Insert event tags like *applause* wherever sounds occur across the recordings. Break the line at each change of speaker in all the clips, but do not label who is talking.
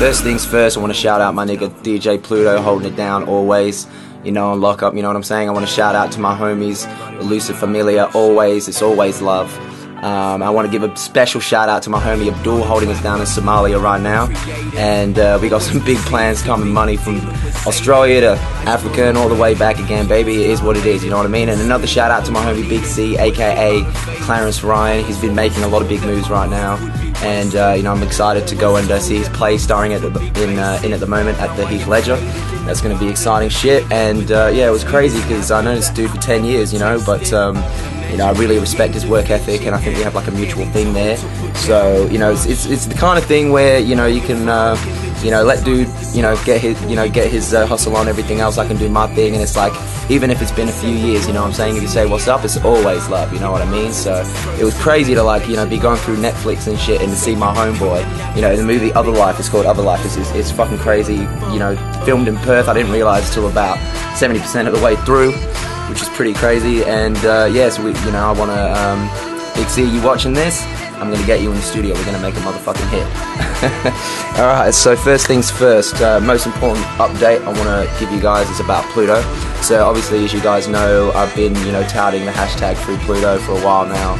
First things first, I want to shout out my nigga DJ Pluto holding it down always. You know, on lockup, you know what I'm saying? I want to shout out to my homies, Elusive Familia, always, it's always love. Um, I want to give a special shout out to my homie Abdul holding us down in Somalia right now. And uh, we got *laughs* some big plans coming, money from Australia to Africa and all the way back again, baby. It is what it is, you know what I mean? And another shout out to my homie Big C, aka Clarence Ryan. He's been making a lot of big moves right now. And uh, you know, I'm excited to go and uh, see his play starring at the, in uh, in at the moment at the Heath Ledger. That's going to be exciting shit. And uh, yeah, it was crazy because I know this dude for 10 years, you know, but um, you know, I really respect his work ethic, and I think we have like a mutual thing there. So, you know, it's, it's, it's the kind of thing where you know you can, uh, you know, let dude, you know, get his, you know, get his uh, hustle on. Everything else, I can do my thing, and it's like, even if it's been a few years, you know, what I'm saying, if you say what's up, it's always love. You know what I mean? So it was crazy to like, you know, be going through Netflix and shit, and to see my homeboy, you know, the movie Other Life is called Other Life. It's, it's, it's fucking crazy. You know, filmed in Perth. I didn't realize till about 70% of the way through which is pretty crazy. And uh, yeah, so we, you know, I want to, um, Big C, you watching this? I'm gonna get you in the studio. We're gonna make a motherfucking hit. *laughs* All right. So first things first. Uh, most important update I want to give you guys is about Pluto. So obviously, as you guys know, I've been you know touting the hashtag Free Pluto for a while now.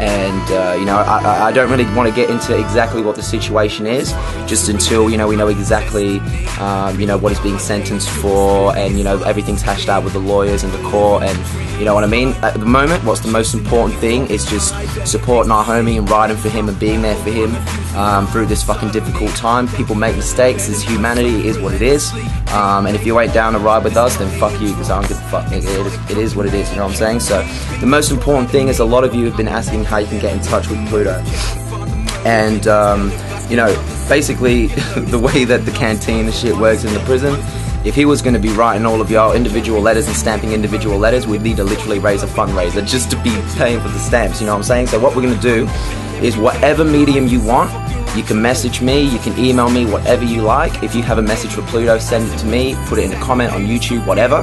And uh, you know I, I, don't really want to get into exactly what the situation is just until you know we know exactly um, you know what he's being sentenced for and you know everything's hashed out with the lawyers and the court and you know what I mean? At the moment what's the most important thing is just supporting our homie and riding for him and being there for him um, through this fucking difficult time. People make mistakes as humanity is what it is. Um, and if you ain't down to ride with us then fuck you because I don't give a fuck it, it, it is what it is you know what I'm saying so the most important thing is a lot of you have been asking how you can get in touch with Pluto. And, um, you know, basically, *laughs* the way that the canteen and shit works in the prison, if he was going to be writing all of your individual letters and stamping individual letters, we'd need to literally raise a fundraiser just to be paying for the stamps, you know what I'm saying? So, what we're going to do is whatever medium you want, you can message me, you can email me, whatever you like. If you have a message for Pluto, send it to me, put it in a comment on YouTube, whatever,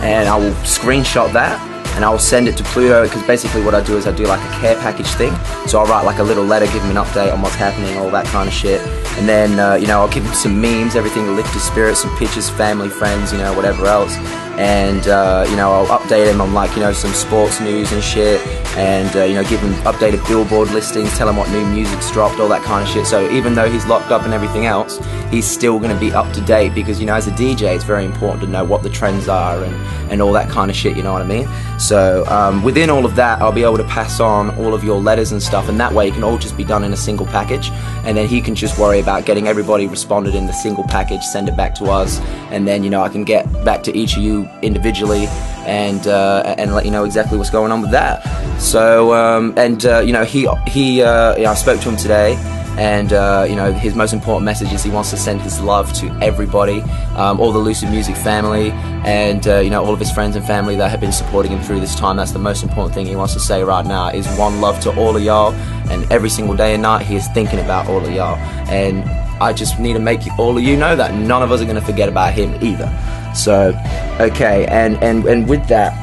and I will screenshot that and I'll send it to Pluto because basically what I do is I do like a care package thing. So I'll write like a little letter, give him an update on what's happening, all that kind of shit. And then, uh, you know, I'll give him some memes, everything to lift his spirits, some pictures, family, friends, you know, whatever else. And, uh, you know, I'll update him on like, you know, some sports news and shit. And, uh, you know, give him updated billboard listings, tell him what new music's dropped, all that kind of shit. So even though he's locked up and everything else, he's still going to be up to date because, you know, as a DJ, it's very important to know what the trends are and, and all that kind of shit, you know what I mean? So um, within all of that, I'll be able to pass on all of your letters and stuff, and that way it can all just be done in a single package. And then he can just worry about getting everybody responded in the single package, send it back to us, and then you know I can get back to each of you individually and uh, and let you know exactly what's going on with that. So um, and uh, you know he he uh, yeah, I spoke to him today and uh, you know his most important message is he wants to send his love to everybody, um, all the Lucid Music family, and uh, you know all of his friends and family that have been supporting him through this time. That's the most important thing he wants to say right now is one love to all of y'all, and every single day and night he is thinking about all of y'all, and I just need to make all of you know that none of us are going to forget about him either. So, okay, and and and with that,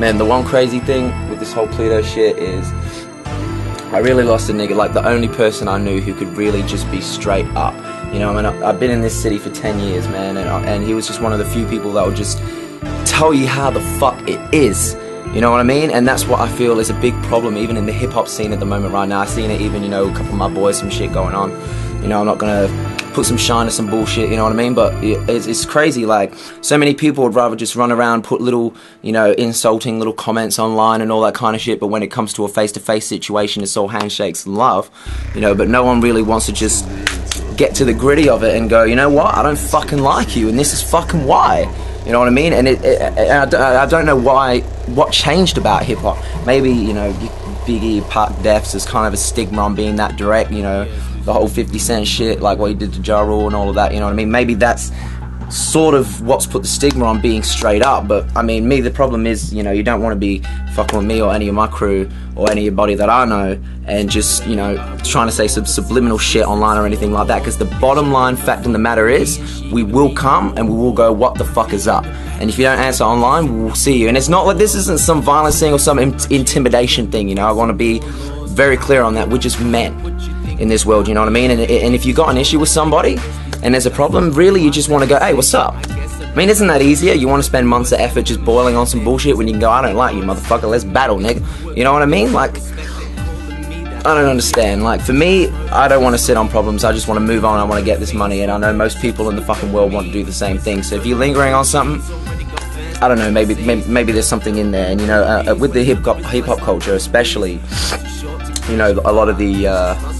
man, the one crazy thing with this whole Pluto shit is I really lost a nigga, like the only person I knew who could really just be straight up. You know, I mean, I've been in this city for 10 years, man, and, and he was just one of the few people that would just tell you how the fuck it is. You know what I mean? And that's what I feel is a big problem, even in the hip hop scene at the moment right now. I've seen it even, you know, a couple of my boys, some shit going on. You know, I'm not gonna put some shine to some bullshit, you know what I mean? But it's, it's crazy. Like, so many people would rather just run around, put little, you know, insulting little comments online and all that kind of shit. But when it comes to a face to face situation, it's all handshakes and love, you know. But no one really wants to just get to the gritty of it and go, you know what? I don't fucking like you, and this is fucking why. You know what I mean? And it, it I, I don't know why, what changed about hip hop. Maybe, you know, Biggie, Pac Deaths is kind of a stigma on being that direct, you know the whole 50 Cent shit, like what he did to Ja Rule and all of that, you know what I mean? Maybe that's sort of what's put the stigma on being straight up. But I mean, me, the problem is, you know, you don't want to be fucking with me or any of my crew or anybody that I know and just, you know, trying to say some subliminal shit online or anything like that. Because the bottom line fact in the matter is, we will come and we will go, what the fuck is up? And if you don't answer online, we'll see you. And it's not like this isn't some violence thing or some intimidation thing, you know. I want to be very clear on that. We're just men in this world. You know what I mean? And, and if you got an issue with somebody and there's a problem, really you just want to go, hey, what's up? I mean, isn't that easier? You want to spend months of effort just boiling on some bullshit when you can go, I don't like you, motherfucker. Let's battle, nigga. You know what I mean? Like, I don't understand. Like, for me, I don't want to sit on problems. I just want to move on. I want to get this money. And I know most people in the fucking world want to do the same thing. So if you're lingering on something, I don't know. Maybe maybe, maybe there's something in there. And you know, uh, uh with the hip hop culture, especially, you know, a lot of the. Uh,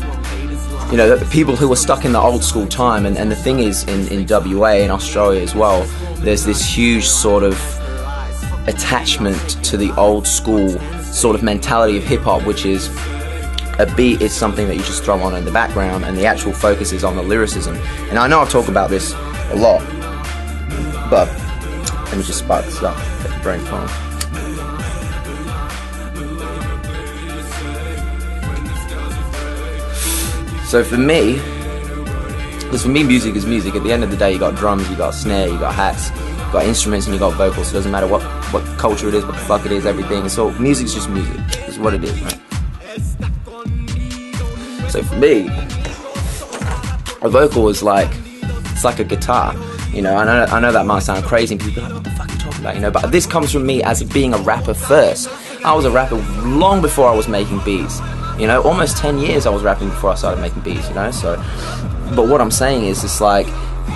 you know, the people who are stuck in the old school time, and, and the thing is, in, in WA and Australia as well, there's this huge sort of attachment to the old school sort of mentality of hip hop, which is a beat is something that you just throw on in the background, and the actual focus is on the lyricism. And I know I talk about this a lot, but let me just spark this up, get the brain flowing. So for me, because for me, music is music. At the end of the day, you got drums, you got snare, you got hats, you got instruments, and you got vocals. So it doesn't matter what what culture it is, what the fuck it is, everything. So music's just music. It's what it is, right? So for me, a vocal is like it's like a guitar. You know, I know I know that might sound crazy, and people are like, "What the fuck are you talking about?" You know, but this comes from me as being a rapper first. I was a rapper long before I was making beats. You know, almost 10 years I was rapping before I started making beats, you know? So, but what I'm saying is, it's like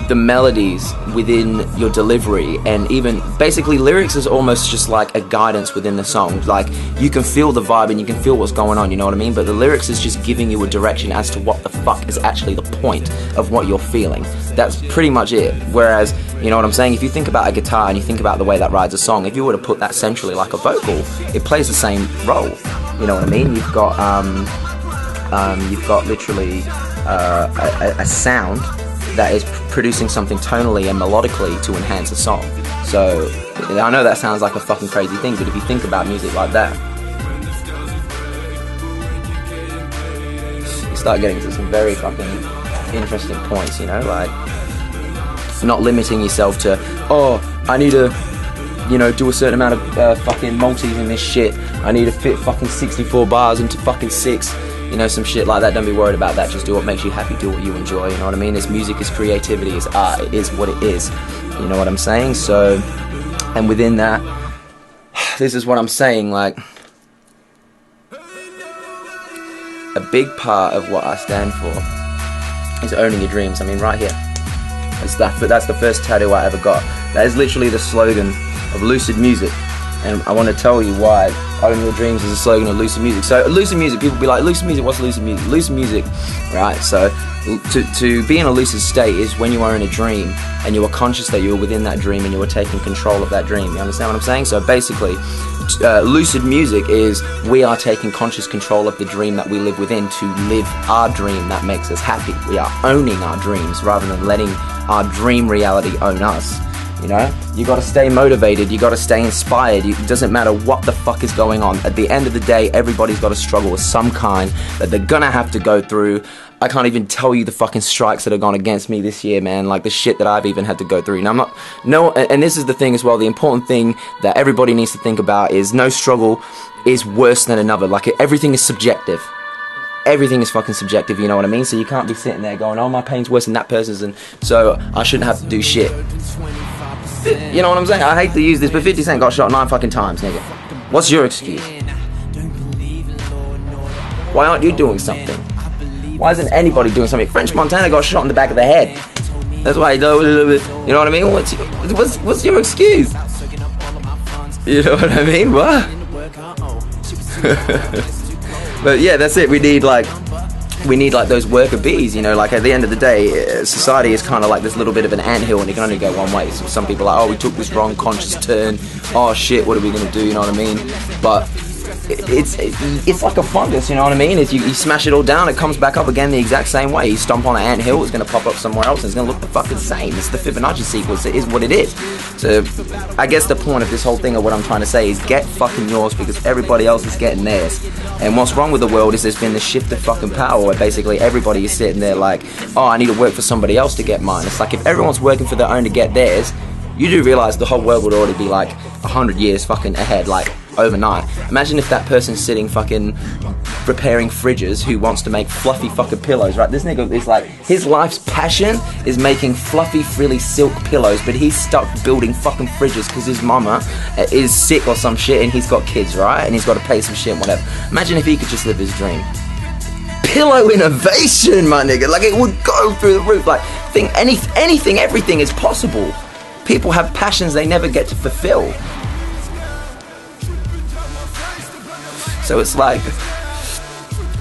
the melodies within your delivery and even basically lyrics is almost just like a guidance within the song. Like you can feel the vibe and you can feel what's going on, you know what I mean? But the lyrics is just giving you a direction as to what the fuck is actually the point of what you're feeling. That's pretty much it. Whereas, you know what I'm saying? If you think about a guitar and you think about the way that rides a song, if you were to put that centrally like a vocal, it plays the same role. You know what I mean? You've got um, um, you've got literally uh, a, a, sound that is producing something tonally and melodically to enhance a song. So I know that sounds like a fucking crazy thing, but if you think about music like that, you start getting to some very fucking interesting points. You know, like not limiting yourself to oh I need to you know, do a certain amount of uh, fucking multis in this shit. I need to fit fucking 64 bars into fucking six. You know, some shit like that. Don't be worried about that. Just do what makes you happy. Do what you enjoy. You know what I mean? It's music, it's creativity, it's art. It is what it is. You know what I'm saying? So, and within that, *sighs* this is what I'm saying. Like, a big part of what I stand for is owning your dreams. I mean, right here. That's that. But that's the first tattoo I ever got. That is literally the slogan of Lucid Music. And I want to tell you why Own Your Dreams is a slogan of Lucid Music. So, Lucid Music, people be like, Lucid Music, what's Lucid Music? Lucid Music, right? So, to, to be in a lucid state is when you are in a dream and you are conscious that you are within that dream and you are taking control of that dream. You understand what I'm saying? So, basically, uh, lucid music is we are taking conscious control of the dream that we live within to live our dream that makes us happy. We are owning our dreams rather than letting our dream reality own us. You know, you got to stay motivated. You got to stay inspired. It doesn't matter what the fuck is going on. At the end of the day, everybody's got to struggle with some kind that they're gonna have to go through. I can't even tell you the fucking strikes that have gone against me this year, man. Like the shit that I've even had to go through. Now I'm not no, and this is the thing as well. The important thing that everybody needs to think about is no struggle is worse than another. Like everything is subjective everything is fucking subjective, you know what I mean? So you can't be sitting there going, oh, my pain's worse than that person's, and so I shouldn't have to do shit. You know what I'm saying? I hate to use this, but 50 Cent got shot nine fucking times, nigga. What's your excuse? Why aren't you doing something? Why isn't anybody doing something? French Montana got shot in the back of the head. That's why, he does a little bit. you know what I mean? What's, what's, what's your excuse? You know what I mean? What? *laughs* but yeah, that's it. We need like we need like those worker bees, you know, like at the end of the day, uh, society is kind of like this little bit of an anthill and it can only go one way. So some people are like, oh, we took this wrong conscious turn. Oh shit, what are we going to do? You know what I mean? But it's it's like a fungus, you know what I mean? If you, you, smash it all down, it comes back up again the exact same way. You stomp on an ant hill, it's going to pop up somewhere else, and it's going to look the fucking same. It's the Fibonacci sequence. It is what it is. So I guess the point of this whole thing, of what I'm trying to say, is get fucking yours because everybody else is getting theirs. And what's wrong with the world is there's been this shift of fucking power where basically everybody is sitting there like, oh, I need to work for somebody else to get mine. It's like if everyone's working for their own to get theirs, you do realize the whole world would already be like 100 years fucking ahead, like overnight. Imagine if that person's sitting fucking repairing fridges who wants to make fluffy fucking pillows, right? This nigga is like, his life's passion is making fluffy, frilly silk pillows, but he's stuck building fucking fridges because his mama uh, is sick or some shit and he's got kids, right? And he's got to pay some shit and whatever. Imagine if he could just live his dream. Pillow innovation, my nigga. Like it would go through the roof. Like think any anything, everything is possible. People have passions they never get to fulfill. So it's like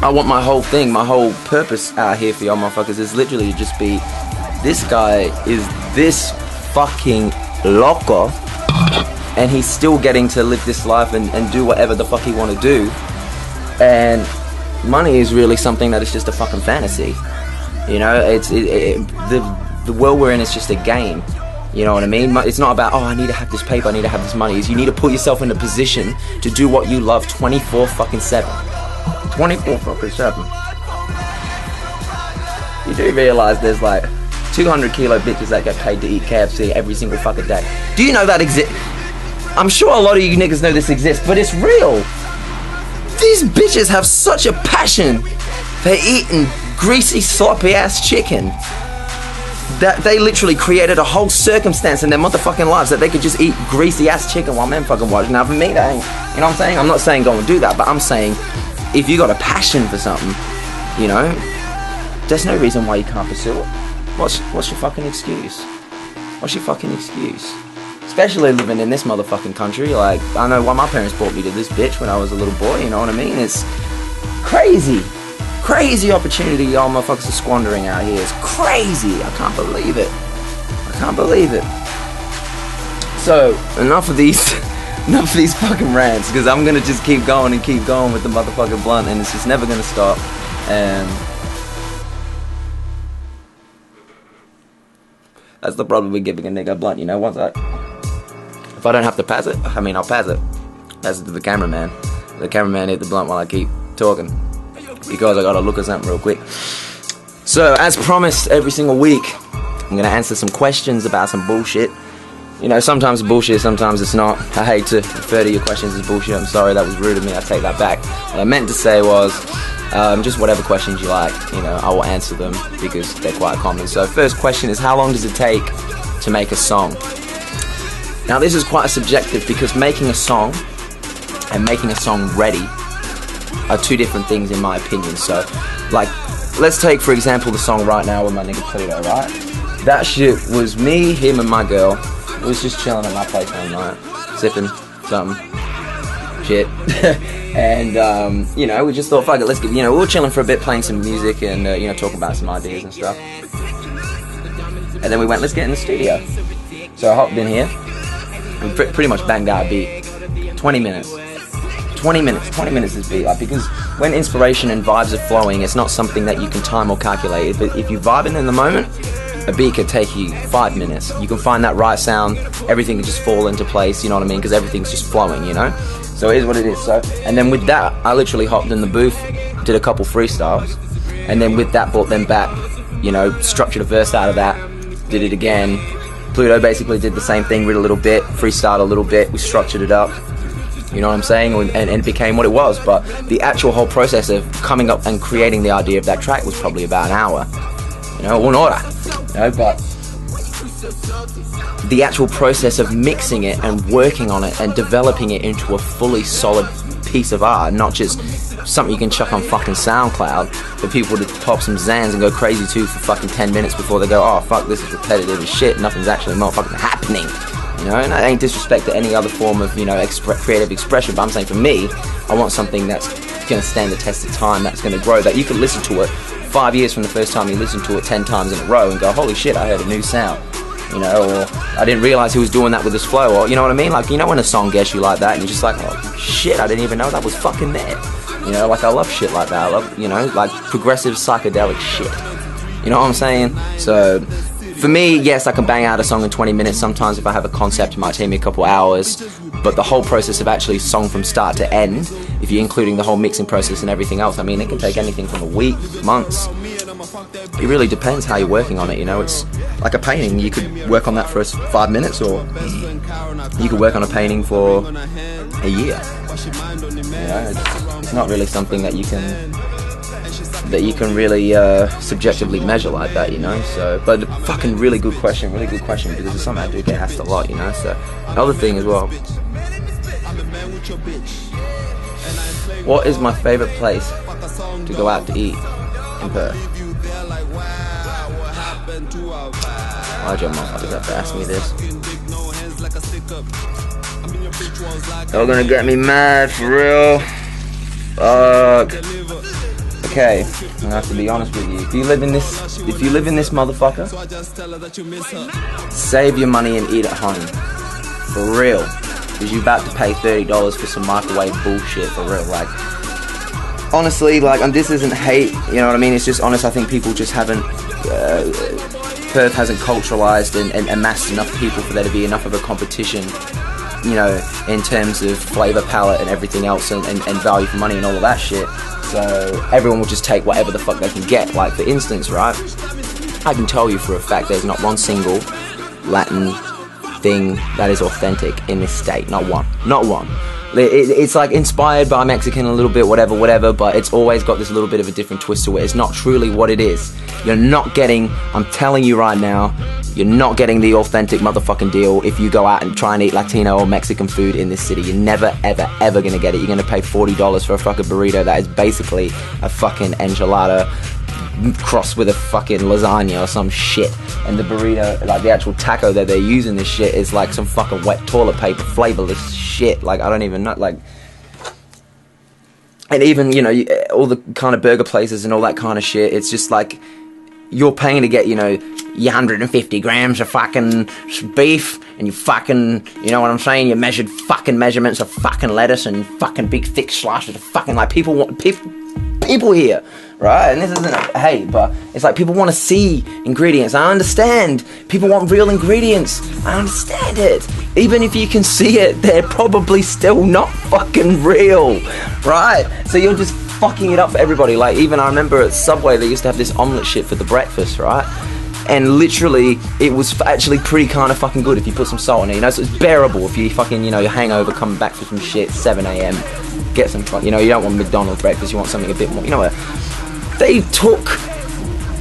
I want my whole thing, my whole purpose out here for y'all motherfuckers is literally just be this guy is this fucking loco and he's still getting to live this life and, and do whatever the fuck he want to do. And money is really something that is just a fucking fantasy. You know, it's it, it, the the world we're in is just a game. You know what I mean? It's not about, oh, I need to have this paper, I need to have this money. Is you need to put yourself in a position to do what you love 24 fucking 7. 24 fucking 7. You do realize there's like 200 kilo bitches that get paid to eat KFC every single fucking day. Do you know that exists? I'm sure a lot of you niggas know this exists, but it's real. These bitches have such a passion for eating greasy, sloppy ass chicken that they literally created a whole circumstance in their motherfucking lives that they could just eat greasy ass chicken while men fucking watch. Now for me, that ain't, you know what I'm saying? I'm not saying go and do that, but I'm saying if you got a passion for something, you know, there's no reason why you can't pursue it. What's what's your fucking excuse? What's your fucking excuse? Especially living in this motherfucking country. Like I know why my parents brought me to this bitch when I was a little boy. You know what I mean? It's crazy. Crazy opportunity y'all motherfuckers are squandering out here. It's crazy. I can't believe it. I can't believe it. So, enough of these *laughs* enough of these fucking rants, because I'm gonna just keep going and keep going with the motherfucking blunt and it's just never gonna stop. And that's the problem with giving a nigga a blunt, you know, once I if I don't have to pass it, I mean I'll pass it. Pass it to the cameraman. The cameraman hit the blunt while I keep talking because I gotta look at something real quick. So, as promised, every single week, I'm gonna answer some questions about some bullshit. You know, sometimes it's bullshit, sometimes it's not. I hate to refer to your questions as bullshit. I'm sorry, that was rude of me. I take that back. What I meant to say was um, just whatever questions you like, you know, I will answer them because they're quite common. So, first question is how long does it take to make a song? Now, this is quite subjective because making a song and making a song ready are two different things in my opinion. So, like, let's take for example the song right now with my nigga Pluto, right? That shit was me, him, and my girl. We was just chilling at my place one night, sipping something, shit, *laughs* and um, you know, we just thought, fuck it, let's get, you know, we were chilling for a bit, playing some music and uh, you know, talking about some ideas and stuff. And then we went, let's get in the studio. So I hopped in here and pretty much banged out a beat. 20 minutes. 20 minutes. 20 minutes is beat like because when inspiration and vibes are flowing, it's not something that you can time or calculate. But if you're vibing in the moment, a beat could take you five minutes. You can find that right sound, everything can just fall into place. You know what I mean? Because everything's just flowing. You know. So it is what it is. So and then with that, I literally hopped in the booth, did a couple freestyles, and then with that brought them back. You know, structured a verse out of that, did it again. Pluto basically did the same thing, read a little bit, freestyled a little bit, we structured it up, you know what I'm saying? And, and, it became what it was. But the actual whole process of coming up and creating the idea of that track was probably about an hour. You know, one order. You know, but the actual process of mixing it and working on it and developing it into a fully solid piece of art, not just something you can chuck on fucking SoundCloud for people to pop some Xans and go crazy to for fucking 10 minutes before they go, oh fuck, this is repetitive as shit, nothing's actually motherfucking happening. You know, and I ain't disrespect to any other form of, you know, creative expression, but I'm saying for me, I want something that's going to stand the test of time, that's going to grow, that you can listen to it five years from the first time you listen to it ten times in a row and go, holy shit, I heard a new sound. You know, or I didn't realize he was doing that with his flow, or you know what I mean? Like, you know, when a song gets you like that, and you're just like, oh shit, I didn't even know that was fucking there. You know, like I love shit like that. I love, you know, like progressive psychedelic shit. You know what I'm saying? So for me, yes, I can bang out a song in 20 minutes. Sometimes, if I have a concept, it might take me a couple hours. But the whole process of actually song from start to end, if you're including the whole mixing process and everything else, I mean, it can take anything from a week, months. It really depends how you're working on it. You know, it's like a painting. You could work on that for five minutes, or you could work on a painting for a year. You know, it's, it's not really something that you can that you can really uh, subjectively measure like that, you know. So, but fucking really good question, really good question because it's something I do get asked a lot, you know. So, another thing as well. What is my favorite place to go out to eat in Perth? Why'd your motherfuckers have to ask me this? Y'all gonna get me mad for real? Fuck. Okay, I have to be honest with you. If you live in this, if you live in this motherfucker, save your money and eat at home. For real. Because you're about to pay $30 for some microwave bullshit, for real. Like, honestly, like, and this isn't hate, you know what I mean? It's just honest, I think people just haven't, uh, Perth hasn't culturalized and, and amassed enough people for there to be enough of a competition you know, in terms of flavor palette and everything else and, and, and, value for money and all of that shit. So everyone will just take whatever the fuck they can get. Like, for instance, right? I can tell you for a fact there's not one single Latin thing that is authentic in this state. Not one. Not one. It, it's like inspired by Mexican a little bit, whatever, whatever, but it's always got this little bit of a different twist to it. It's not truly what it is. You're not getting, I'm telling you right now, you're not getting the authentic motherfucking deal if you go out and try and eat Latino or Mexican food in this city. You're never, ever, ever gonna get it. You're gonna pay $40 for a fucking burrito that is basically a fucking enchilada crossed with a fucking lasagna or some shit. And the burrito, like the actual taco that they're using this shit is like some fucking wet toilet paper, flavorless shit. Like I don't even know, like. And even you know eh, all the kind of burger places and all that kind of shit. It's just like you're paying to get you know your 150 grams of fucking beef and you fucking you know what I'm saying. You measured fucking measurements of fucking lettuce and fucking big thick slices of fucking like people want people people here, right? And this isn't a hate, but it's like people want to see ingredients. I understand. People want real ingredients. I understand it. Even if you can see it, they're probably still not fucking real, right? So you're just fucking it up for everybody. Like, even I remember at Subway, they used to have this omelette shit for the breakfast, right? and literally it was actually pretty kind of fucking good if you put some salt in it. You know, so it's bearable if you fucking you know your hangover coming back from some shit 7 a.m. Get some you know you don't want McDonald's breakfast. You want something a bit more. You know what? They took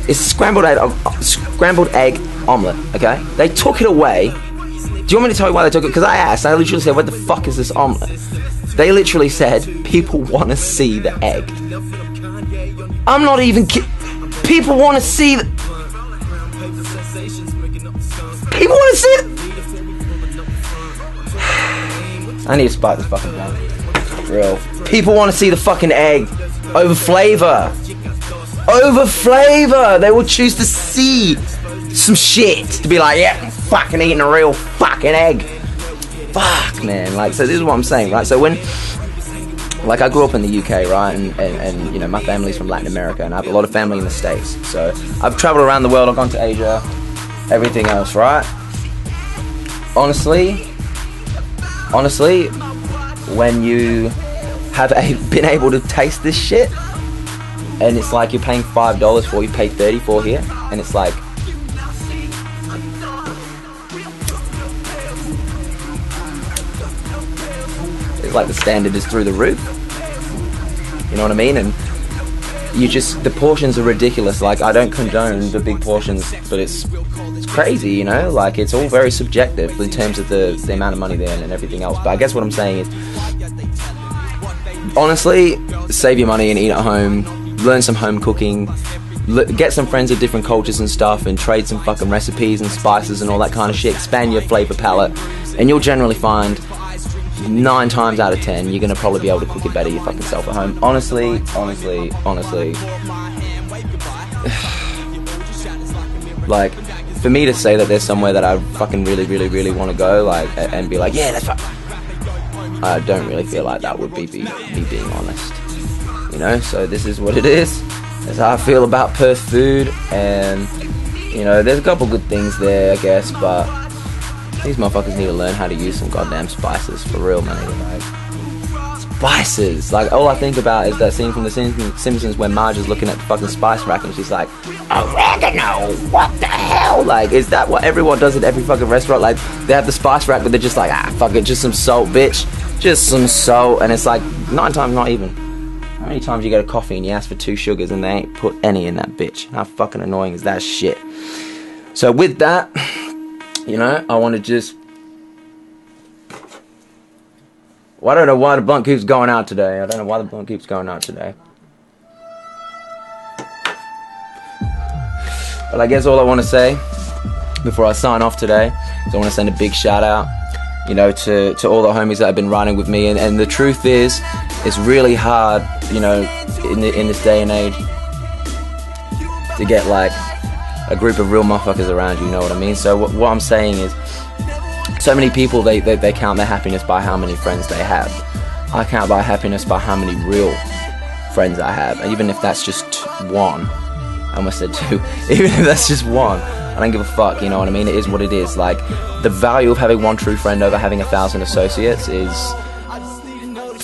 it's scrambled egg scrambled egg omelet. Okay, they took it away. Do you want me to tell you why they took it? Because I asked. I literally said, "What the fuck is this omelet?" They literally said, "People want to see the egg." I'm not even kidding. People want to see the People want to see it. I need to spot this fucking gun. Real. People want to see the fucking egg over flavor. Over flavor. They will choose to see some shit to be like, yeah, I'm fucking eating a real fucking egg. Fuck, man. Like, so this is what I'm saying, right? So when like I grew up in the UK, right, and, and, and, you know my family's from Latin America, and I have a lot of family in the States. So I've traveled around the world. I've gone to Asia, everything else, right? Honestly, honestly, when you have a, *laughs* been able to taste this shit, and it's like you're paying five dollars for, you pay thirty here, and it's like. It's like the standard is through the roof. You know what I mean? And you just the portions are ridiculous. Like I don't condone the big portions, but it's it's crazy, you know. Like it's all very subjective in terms of the the amount of money there and everything else. But I guess what I'm saying is, honestly, save your money and eat at home. Learn some home cooking. Get some friends of different cultures and stuff, and trade some fucking recipes and spices and all that kind of shit. Expand your flavor palette, and you'll generally find nine times out of ten, you're gonna probably be able to cook it better your fucking self at home. Honestly, honestly, honestly. *sighs* like, for me to say that there's somewhere that I fucking really, really, really want to go, like, and be like, yeah, that's fuck. I don't really feel like that would be, be me being honest. You know, so this is what it is. That's how I feel about Perth food, and you know, there's a couple good things there, I guess, but these motherfuckers need to learn how to use some goddamn spices for real, man. Like, spices. Like all I think about is that scene from The Simpsons where Marge is looking at the fucking spice rack and she's like, oregano. What the hell? Like, is that what everyone does at every fucking restaurant? Like, they have the spice rack, but they're just like, ah, fuck it, just some salt, bitch. just some salt, and it's like nine times not even. Many times you get a coffee and you ask for two sugars and they ain't put any in that bitch? How fucking annoying is that shit? So with that, you know, I want to just. Well, I don't know why the blunt keeps going out today. I don't know why the blunt keeps going out today. But I guess all I want to say before I sign off today is I want to send a big shout out, you know, to, to all the homies that have been riding with me. And, and the truth is, it's really hard, you know, in, the, in this day and age to get like a group of real motherfuckers around you, you know what I mean? So what, what I'm saying is, so many people, they, they, they count their happiness by how many friends they have. I count my happiness by how many real friends I have. And even if that's just one, I almost said two, *laughs* even if that's just one, I don't give a fuck, you know what I mean? It is what it is. Like, the value of having one true friend over having a thousand associates is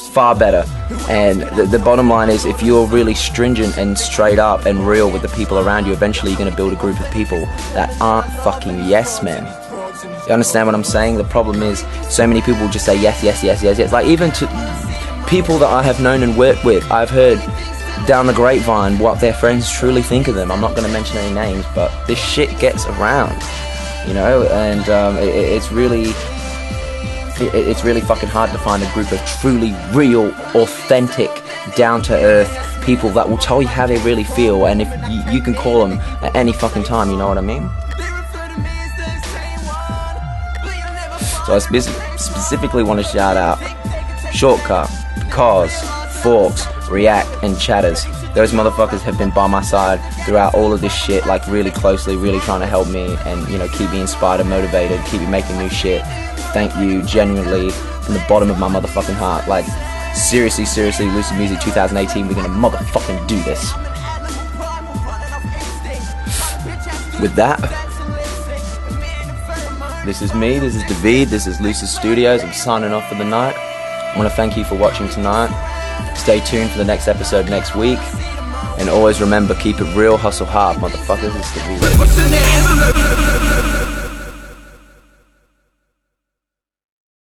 far better. And the, the bottom line is, if you're really stringent and straight up and real with the people around you, eventually you're going to build a group of people that aren't fucking yes men. You understand what I'm saying? The problem is, so many people just say yes, yes, yes, yes, yes. Like, even to people that I have known and worked with, I've heard down the grapevine what their friends truly think of them. I'm not going to mention any names, but this shit gets around, you know, and um, it, it's really. It, it's really fucking hard to find a group of truly real, authentic, down to earth people that will tell you how they really feel, and if you, you can call them at any fucking time, you know what I mean? So I spe- specifically want to shout out Shortcut, Cause, Forks, React, and Chatters. Those motherfuckers have been by my side throughout all of this shit, like really closely, really trying to help me and, you know, keep me inspired and motivated, keep me making new shit. Thank you genuinely from the bottom of my motherfucking heart. Like, seriously, seriously, Lucid Music 2018, we're gonna motherfucking do this. With that, this is me, this is Daveed, this is Lucid Studios. I'm signing off for the night. I want to thank you for watching tonight. Stay tuned for the next episode next week. And always remember, keep it real, hustle hard, motherfuckers. It's Daveed.